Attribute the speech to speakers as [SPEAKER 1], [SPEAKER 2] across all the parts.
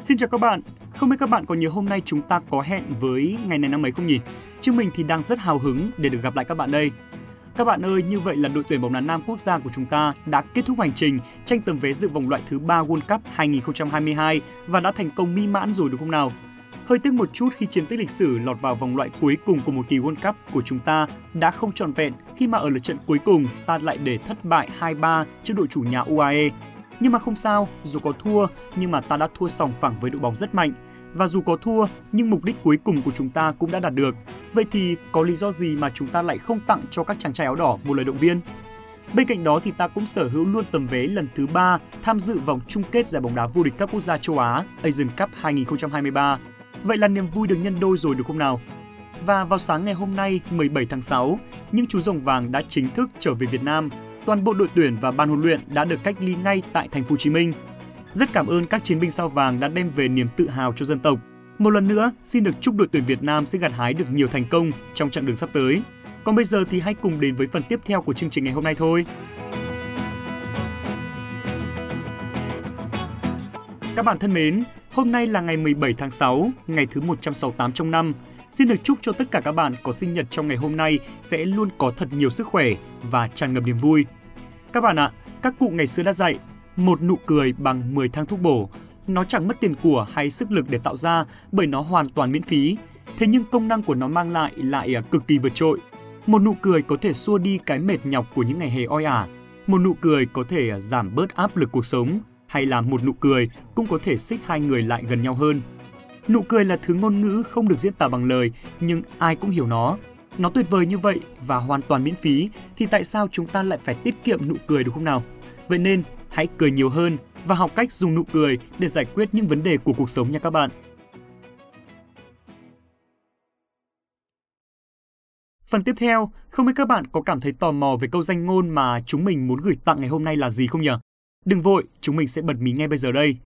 [SPEAKER 1] Xin chào các bạn. Không biết các bạn có nhớ hôm nay chúng ta có hẹn với ngày này năm mấy không nhỉ? Chứ mình thì đang rất hào hứng để được gặp lại các bạn đây. Các bạn ơi, như vậy là đội tuyển bóng đá nam quốc gia của chúng ta đã kết thúc hành trình tranh tấm vé dự vòng loại thứ 3 World Cup 2022 và đã thành công mỹ mãn rồi đúng không nào? Hơi tiếc một chút khi chiến tích lịch sử lọt vào vòng loại cuối cùng của một kỳ World Cup của chúng ta đã không trọn vẹn khi mà ở lượt trận cuối cùng ta lại để thất bại 2-3 trước đội chủ nhà UAE. Nhưng mà không sao, dù có thua nhưng mà ta đã thua sòng phẳng với đội bóng rất mạnh. Và dù có thua nhưng mục đích cuối cùng của chúng ta cũng đã đạt được. Vậy thì có lý do gì mà chúng ta lại không tặng cho các chàng trai áo đỏ một lời động viên? Bên cạnh đó thì ta cũng sở hữu luôn tấm vé lần thứ 3 tham dự vòng chung kết giải bóng đá vô địch các quốc gia châu Á Asian Cup 2023 Vậy là niềm vui được nhân đôi rồi được không nào? Và vào sáng ngày hôm nay 17 tháng 6, những chú rồng vàng đã chính thức trở về Việt Nam. Toàn bộ đội tuyển và ban huấn luyện đã được cách ly ngay tại thành phố Hồ Chí Minh. Rất cảm ơn các chiến binh sao vàng đã đem về niềm tự hào cho dân tộc. Một lần nữa, xin được chúc đội tuyển Việt Nam sẽ gặt hái được nhiều thành công trong chặng đường sắp tới. Còn bây giờ thì hãy cùng đến với phần tiếp theo của chương trình ngày hôm nay thôi. Các bạn thân mến, Hôm nay là ngày 17 tháng 6, ngày thứ 168 trong năm. Xin được chúc cho tất cả các bạn có sinh nhật trong ngày hôm nay sẽ luôn có thật nhiều sức khỏe và tràn ngập niềm vui. Các bạn ạ, các cụ ngày xưa đã dạy, một nụ cười bằng 10 thang thuốc bổ. Nó chẳng mất tiền của hay sức lực để tạo ra bởi nó hoàn toàn miễn phí. Thế nhưng công năng của nó mang lại lại à, cực kỳ vượt trội. Một nụ cười có thể xua đi cái mệt nhọc của những ngày hè oi ả. Một nụ cười có thể à, giảm bớt áp lực cuộc sống hay là một nụ cười cũng có thể xích hai người lại gần nhau hơn. Nụ cười là thứ ngôn ngữ không được diễn tả bằng lời, nhưng ai cũng hiểu nó. Nó tuyệt vời như vậy và hoàn toàn miễn phí thì tại sao chúng ta lại phải tiết kiệm nụ cười đúng không nào? Vậy nên hãy cười nhiều hơn và học cách dùng nụ cười để giải quyết những vấn đề của cuộc sống nha các bạn. Phần tiếp theo, không biết các bạn có cảm thấy tò mò về câu danh ngôn mà chúng mình muốn gửi tặng ngày hôm nay là gì không nhỉ? Đừng vội, chúng mình sẽ bật mí ngay bây giờ đây.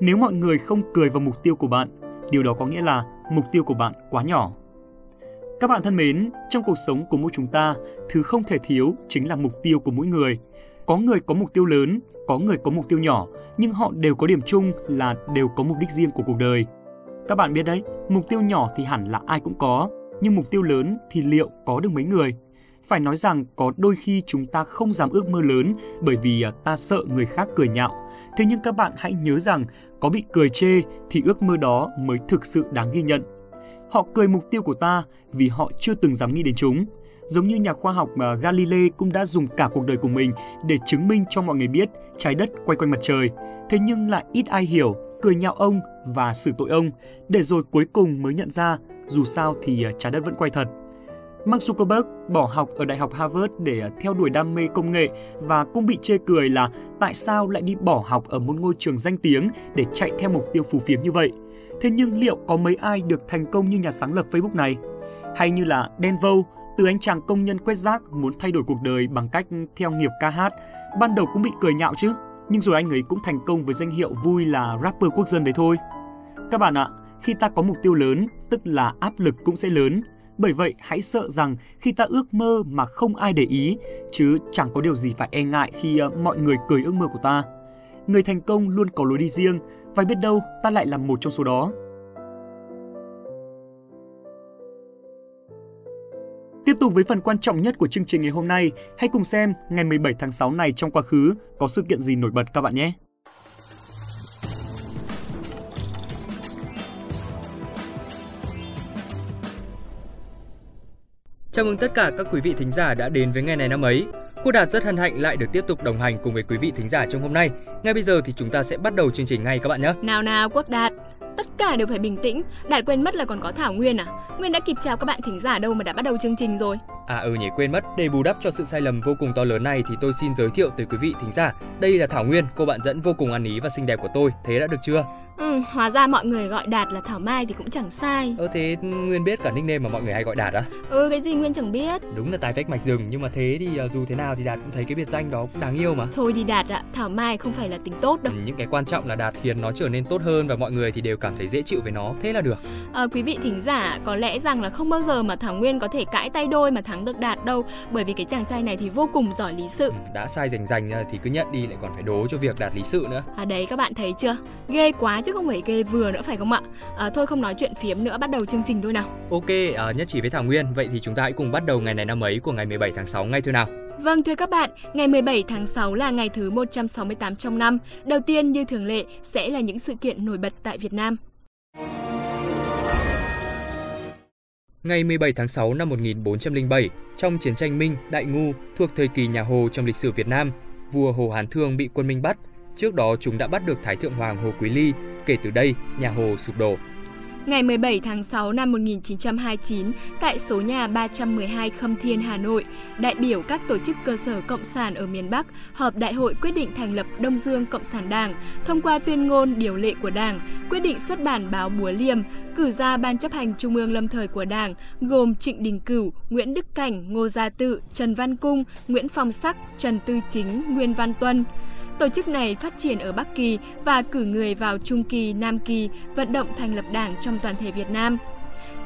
[SPEAKER 1] Nếu mọi người không cười vào mục tiêu của bạn, điều đó có nghĩa là mục tiêu của bạn quá nhỏ. Các bạn thân mến, trong cuộc sống của mỗi chúng ta, thứ không thể thiếu chính là mục tiêu của mỗi người. Có người có mục tiêu lớn, có người có mục tiêu nhỏ, nhưng họ đều có điểm chung là đều có mục đích riêng của cuộc đời. Các bạn biết đấy, mục tiêu nhỏ thì hẳn là ai cũng có, nhưng mục tiêu lớn thì liệu có được mấy người? Phải nói rằng có đôi khi chúng ta không dám ước mơ lớn bởi vì à, ta sợ người khác cười nhạo. Thế nhưng các bạn hãy nhớ rằng có bị cười chê thì ước mơ đó mới thực sự đáng ghi nhận. Họ cười mục tiêu của ta vì họ chưa từng dám nghĩ đến chúng. Giống như nhà khoa học mà Galilei cũng đã dùng cả cuộc đời của mình để chứng minh cho mọi người biết trái đất quay quanh mặt trời. Thế nhưng lại ít ai hiểu, cười nhạo ông và xử tội ông, để rồi cuối cùng mới nhận ra dù sao thì à, trái đất vẫn quay thật. Mark Zuckerberg bỏ học ở Đại học Harvard để à, theo đuổi đam mê công nghệ và cũng bị chê cười là tại sao lại đi bỏ học ở một ngôi trường danh tiếng để chạy theo mục tiêu phù phiếm như vậy. Thế nhưng liệu có mấy ai được thành công như nhà sáng lập Facebook này? Hay như là Dan Vâu, từ anh chàng công nhân quét rác muốn thay đổi cuộc đời bằng cách theo nghiệp ca hát, ban đầu cũng bị cười nhạo chứ, nhưng rồi anh ấy cũng thành công với danh hiệu vui là rapper quốc dân đấy thôi. Các bạn ạ, khi ta có mục tiêu lớn, tức là áp lực cũng sẽ lớn, bởi vậy, hãy sợ rằng khi ta ước mơ mà không ai để ý, chứ chẳng có điều gì phải e ngại khi ờ, mọi người cười ước mơ của ta. Người thành công luôn có lối đi riêng, và biết đâu ta lại là một trong số đó. Tiếp tục với phần quan trọng nhất của chương trình ngày hôm nay, hãy cùng xem ngày 17 tháng 6 này trong quá khứ có sự kiện gì nổi bật các bạn nhé.
[SPEAKER 2] Chào mừng tất cả các quý vị thính giả đã đến với ngày này năm ấy. Cô Đạt rất hân hạnh lại được tiếp tục đồng hành cùng với quý vị thính giả trong hôm nay. Ngay bây giờ thì chúng ta sẽ bắt đầu chương trình ngay các bạn nhé.
[SPEAKER 3] Nào nào Quốc Đạt, tất cả đều phải bình tĩnh. Đạt quên mất là còn có Thảo Nguyên à? Nguyên đã kịp chào các bạn thính giả đâu mà đã bắt đầu chương trình rồi.
[SPEAKER 2] À ừ nhỉ quên mất, để bù đắp cho sự sai lầm vô cùng to lớn này thì tôi xin giới thiệu tới quý vị thính giả. Đây là Thảo Nguyên, cô bạn dẫn vô cùng ăn ý và xinh đẹp của tôi. Thế đã được chưa?
[SPEAKER 3] Ừ, hóa ra mọi người gọi Đạt là Thảo Mai thì cũng chẳng sai.
[SPEAKER 2] Ơ thế Nguyên biết cả nickname mà mọi người hay gọi Đạt á?
[SPEAKER 3] Ừ, cái gì Nguyên chẳng biết.
[SPEAKER 2] Đúng là tài phách mạch rừng, nhưng mà thế thì uh, dù thế nào thì Đạt cũng thấy cái biệt danh đó cũng đáng yêu mà.
[SPEAKER 3] Thôi đi Đạt ạ, Thảo Mai không phải là tính tốt đâu.
[SPEAKER 2] Ừ, những cái quan trọng là Đạt khiến nó trở nên tốt hơn và mọi người thì đều cảm thấy dễ chịu với nó, thế là được.
[SPEAKER 3] À, quý vị thính giả có lẽ rằng là không bao giờ mà Thảo Nguyên có thể cãi tay đôi mà thắng được Đạt đâu, bởi vì cái chàng trai này thì vô cùng giỏi lý sự. Ừ,
[SPEAKER 2] đã sai rành rành thì cứ nhận đi lại còn phải đố cho việc Đạt lý sự nữa.
[SPEAKER 3] À đấy các bạn thấy chưa? Ghê quá chứ chứ không phải ghê vừa nữa phải không ạ? À, thôi không nói chuyện phiếm nữa, bắt đầu chương trình thôi nào.
[SPEAKER 2] Ok, uh, nhất trí với Thảo Nguyên. Vậy thì chúng ta hãy cùng bắt đầu ngày này năm ấy của ngày 17 tháng 6 ngay thôi nào.
[SPEAKER 3] Vâng thưa các bạn, ngày 17 tháng 6 là ngày thứ 168 trong năm. Đầu tiên như thường lệ sẽ là những sự kiện nổi bật tại Việt Nam.
[SPEAKER 2] Ngày 17 tháng 6 năm 1407, trong chiến tranh Minh, Đại Ngu thuộc thời kỳ nhà Hồ trong lịch sử Việt Nam, vua Hồ Hán Thương bị quân Minh bắt. Trước đó chúng đã bắt được Thái Thượng Hoàng Hồ Quý Ly, kể từ đây nhà Hồ sụp đổ.
[SPEAKER 3] Ngày 17 tháng 6 năm 1929, tại số nhà 312 Khâm Thiên, Hà Nội, đại biểu các tổ chức cơ sở cộng sản ở miền Bắc họp đại hội quyết định thành lập Đông Dương Cộng sản Đảng, thông qua tuyên ngôn điều lệ của Đảng, quyết định xuất bản báo Búa Liềm, cử ra ban chấp hành trung ương lâm thời của Đảng gồm Trịnh Đình Cửu, Nguyễn Đức Cảnh, Ngô Gia Tự, Trần Văn Cung, Nguyễn Phong Sắc, Trần Tư Chính, Nguyên Văn Tuân. Tổ chức này phát triển ở Bắc Kỳ và cử người vào Trung Kỳ, Nam Kỳ, vận động thành lập đảng trong toàn thể Việt Nam.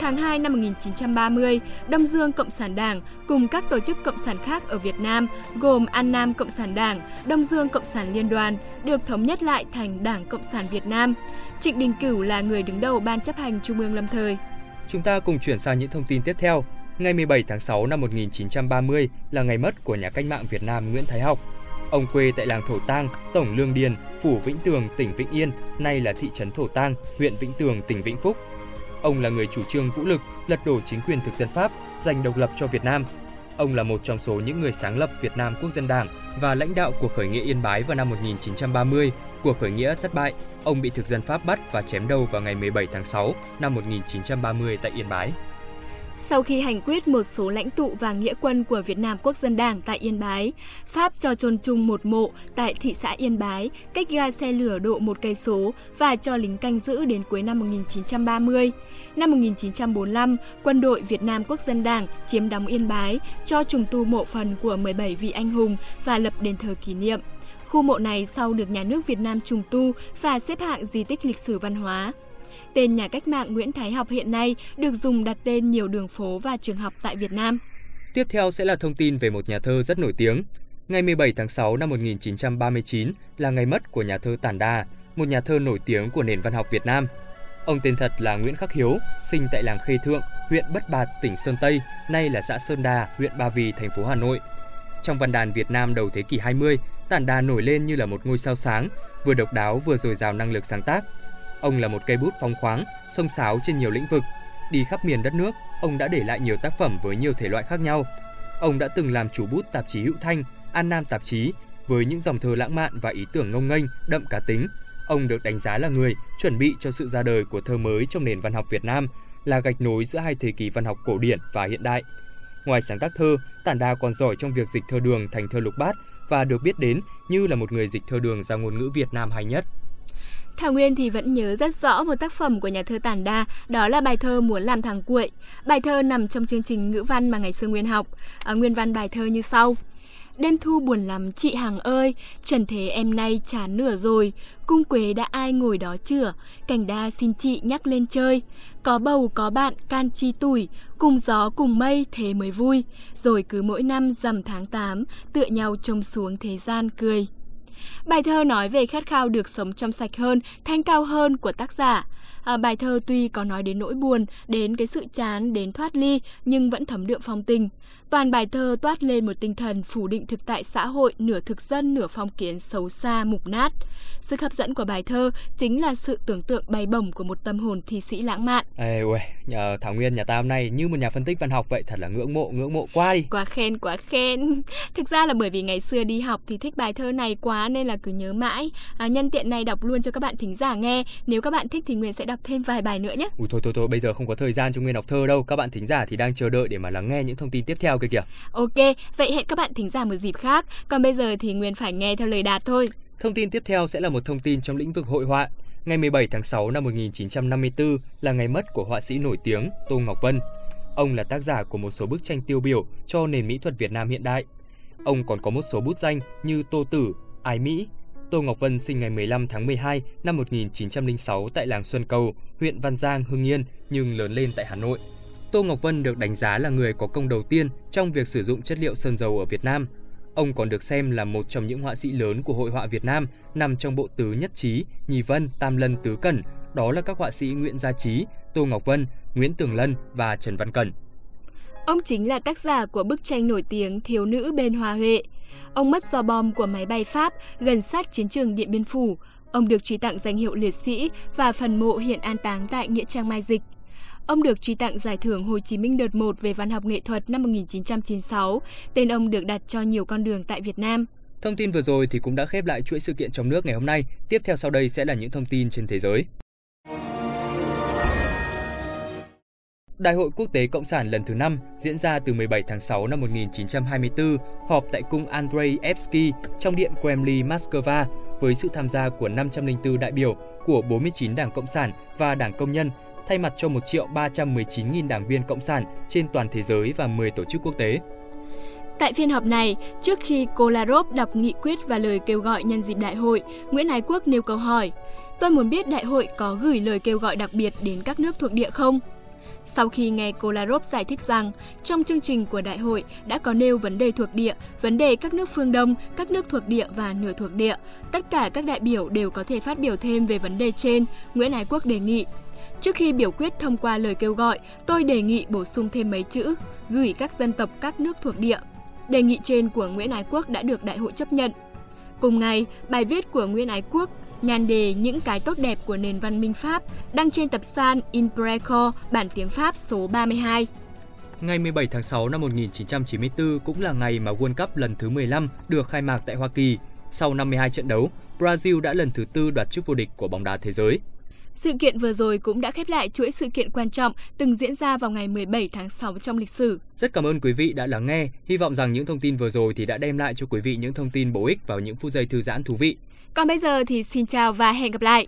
[SPEAKER 3] Tháng 2 năm 1930, Đông Dương Cộng sản Đảng cùng các tổ chức cộng sản khác ở Việt Nam gồm An Nam Cộng sản Đảng, Đông Dương Cộng sản Liên đoàn được thống nhất lại thành Đảng Cộng sản Việt Nam. Trịnh Đình Cửu là người đứng đầu Ban chấp hành Trung ương lâm thời.
[SPEAKER 2] Chúng ta cùng chuyển sang những thông tin tiếp theo. Ngày 17 tháng 6 năm 1930 là ngày mất của nhà cách mạng Việt Nam Nguyễn Thái Học. Ông quê tại làng Thổ Tang, Tổng Lương Điền, phủ Vĩnh Tường, tỉnh Vĩnh Yên, nay là thị trấn Thổ Tang, huyện Vĩnh Tường, tỉnh Vĩnh Phúc. Ông là người chủ trương vũ lực, lật đổ chính quyền thực dân Pháp, giành độc lập cho Việt Nam. Ông là một trong số những người sáng lập Việt Nam Quốc dân Đảng và lãnh đạo cuộc khởi nghĩa Yên Bái vào năm 1930. Cuộc khởi nghĩa thất bại, ông bị thực dân Pháp bắt và chém đầu vào ngày 17 tháng 6 năm 1930 tại Yên Bái.
[SPEAKER 3] Sau khi hành quyết một số lãnh tụ và nghĩa quân của Việt Nam Quốc dân Đảng tại Yên Bái, Pháp cho chôn chung một mộ tại thị xã Yên Bái, cách ga xe lửa độ một cây số và cho lính canh giữ đến cuối năm 1930. Năm 1945, quân đội Việt Nam Quốc dân Đảng chiếm đóng Yên Bái, cho trùng tu mộ phần của 17 vị anh hùng và lập đền thờ kỷ niệm. Khu mộ này sau được nhà nước Việt Nam trùng tu và xếp hạng di tích lịch sử văn hóa. Tên nhà cách mạng Nguyễn Thái Học hiện nay được dùng đặt tên nhiều đường phố và trường học tại Việt Nam.
[SPEAKER 2] Tiếp theo sẽ là thông tin về một nhà thơ rất nổi tiếng. Ngày 17 tháng 6 năm 1939 là ngày mất của nhà thơ Tản Đa, một nhà thơ nổi tiếng của nền văn học Việt Nam. Ông tên thật là Nguyễn Khắc Hiếu, sinh tại làng Khê Thượng, huyện Bất Bạt, tỉnh Sơn Tây, nay là xã Sơn Đà, huyện Ba Vì, thành phố Hà Nội. Trong văn đàn Việt Nam đầu thế kỷ 20, Tản Đà nổi lên như là một ngôi sao sáng, vừa độc đáo vừa dồi dào năng lực sáng tác, Ông là một cây bút phóng khoáng, sông sáo trên nhiều lĩnh vực. Đi khắp miền đất nước, ông đã để lại nhiều tác phẩm với nhiều thể loại khác nhau. Ông đã từng làm chủ bút tạp chí Hữu Thanh, An Nam tạp chí với những dòng thơ lãng mạn và ý tưởng ngông nghênh, đậm cá tính. Ông được đánh giá là người chuẩn bị cho sự ra đời của thơ mới trong nền văn học Việt Nam, là gạch nối giữa hai thời kỳ văn học cổ điển và hiện đại. Ngoài sáng tác thơ, Tản Đa còn giỏi trong việc dịch thơ đường thành thơ lục bát và được biết đến như là một người dịch thơ đường ra ngôn ngữ Việt Nam hay nhất.
[SPEAKER 3] Thảo Nguyên thì vẫn nhớ rất rõ một tác phẩm của nhà thơ Tản Đa, đó là bài thơ Muốn làm thằng cuội. Bài thơ nằm trong chương trình ngữ văn mà ngày xưa Nguyên học. Ở nguyên văn bài thơ như sau. Đêm thu buồn lắm chị Hằng ơi, trần thế em nay chán nửa rồi, cung quế đã ai ngồi đó chửa, cảnh đa xin chị nhắc lên chơi. Có bầu có bạn can chi tuổi, cùng gió cùng mây thế mới vui, rồi cứ mỗi năm rằm tháng 8, tựa nhau trông xuống thế gian cười. Bài thơ nói về khát khao được sống trong sạch hơn, thanh cao hơn của tác giả. À, bài thơ tuy có nói đến nỗi buồn, đến cái sự chán, đến thoát ly, nhưng vẫn thấm đượm phong tình. Toàn bài thơ toát lên một tinh thần phủ định thực tại xã hội nửa thực dân nửa phong kiến xấu xa mục nát. Sức hấp dẫn của bài thơ chính là sự tưởng tượng bay bổng của một tâm hồn thi sĩ lãng mạn.
[SPEAKER 2] Ê uầy, nhờ Thảo Nguyên nhà ta hôm nay như một nhà phân tích văn học vậy thật là ngưỡng mộ ngưỡng mộ quá đi.
[SPEAKER 3] Quá khen quá khen. Thực ra là bởi vì ngày xưa đi học thì thích bài thơ này quá nên là cứ nhớ mãi. À, nhân tiện này đọc luôn cho các bạn thính giả nghe. Nếu các bạn thích thì Nguyên sẽ đọc thêm vài bài nữa nhé.
[SPEAKER 2] Ui thôi thôi thôi, bây giờ không có thời gian cho Nguyên đọc thơ đâu. Các bạn thính giả thì đang chờ đợi để mà lắng nghe những thông tin tiếp theo kia kìa.
[SPEAKER 3] Ok, vậy hẹn các bạn thính giả một dịp khác. Còn bây giờ thì Nguyên phải nghe theo lời đạt thôi.
[SPEAKER 2] Thông tin tiếp theo sẽ là một thông tin trong lĩnh vực hội họa. Ngày 17 tháng 6 năm 1954 là ngày mất của họa sĩ nổi tiếng Tô Ngọc Vân. Ông là tác giả của một số bức tranh tiêu biểu cho nền mỹ thuật Việt Nam hiện đại. Ông còn có một số bút danh như Tô Tử, Ái Mỹ. Tô Ngọc Vân sinh ngày 15 tháng 12 năm 1906 tại làng Xuân Cầu, huyện Văn Giang, Hưng Yên nhưng lớn lên tại Hà Nội. Tô Ngọc Vân được đánh giá là người có công đầu tiên trong việc sử dụng chất liệu sơn dầu ở Việt Nam. Ông còn được xem là một trong những họa sĩ lớn của hội họa Việt Nam, nằm trong bộ tứ Nhất Trí, Nhì Vân, Tam Lân, Tứ Cẩn, đó là các họa sĩ Nguyễn Gia Trí, Tô Ngọc Vân, Nguyễn Tường Lân và Trần Văn Cẩn.
[SPEAKER 3] Ông chính là tác giả của bức tranh nổi tiếng Thiếu nữ bên Hoa Huệ. Ông mất do bom của máy bay Pháp gần sát chiến trường Điện Biên Phủ. Ông được truy tặng danh hiệu liệt sĩ và phần mộ hiện an táng tại Nghĩa Trang Mai Dịch. Ông được truy tặng giải thưởng Hồ Chí Minh đợt 1 về văn học nghệ thuật năm 1996. Tên ông được đặt cho nhiều con đường tại Việt Nam.
[SPEAKER 2] Thông tin vừa rồi thì cũng đã khép lại chuỗi sự kiện trong nước ngày hôm nay. Tiếp theo sau đây sẽ là những thông tin trên thế giới. Đại hội Quốc tế Cộng sản lần thứ 5 diễn ra từ 17 tháng 6 năm 1924, họp tại cung Andrei Evsky trong điện Kremlin, Moscow với sự tham gia của 504 đại biểu của 49 đảng Cộng sản và đảng Công nhân, thay mặt cho 1 triệu 319.000 đảng viên Cộng sản trên toàn thế giới và 10 tổ chức quốc tế.
[SPEAKER 3] Tại phiên họp này, trước khi Kolarov đọc nghị quyết và lời kêu gọi nhân dịp đại hội, Nguyễn Ái Quốc nêu câu hỏi Tôi muốn biết đại hội có gửi lời kêu gọi đặc biệt đến các nước thuộc địa không? Sau khi nghe Kolarov giải thích rằng trong chương trình của đại hội đã có nêu vấn đề thuộc địa, vấn đề các nước phương Đông, các nước thuộc địa và nửa thuộc địa, tất cả các đại biểu đều có thể phát biểu thêm về vấn đề trên, Nguyễn Ái Quốc đề nghị Trước khi biểu quyết thông qua lời kêu gọi, tôi đề nghị bổ sung thêm mấy chữ, gửi các dân tộc các nước thuộc địa. Đề nghị trên của Nguyễn Ái Quốc đã được đại hội chấp nhận. Cùng ngày, bài viết của Nguyễn Ái Quốc nhan đề Những cái tốt đẹp của nền văn minh Pháp đăng trên tập san In Preco bản tiếng Pháp số 32.
[SPEAKER 2] Ngày 17 tháng 6 năm 1994 cũng là ngày mà World Cup lần thứ 15 được khai mạc tại Hoa Kỳ. Sau 52 trận đấu, Brazil đã lần thứ tư đoạt chức vô địch của bóng đá thế giới.
[SPEAKER 3] Sự kiện vừa rồi cũng đã khép lại chuỗi sự kiện quan trọng từng diễn ra vào ngày 17 tháng 6 trong lịch sử.
[SPEAKER 2] Rất cảm ơn quý vị đã lắng nghe. Hy vọng rằng những thông tin vừa rồi thì đã đem lại cho quý vị những thông tin bổ ích vào những phút giây thư giãn thú vị.
[SPEAKER 3] Còn bây giờ thì xin chào và hẹn gặp lại.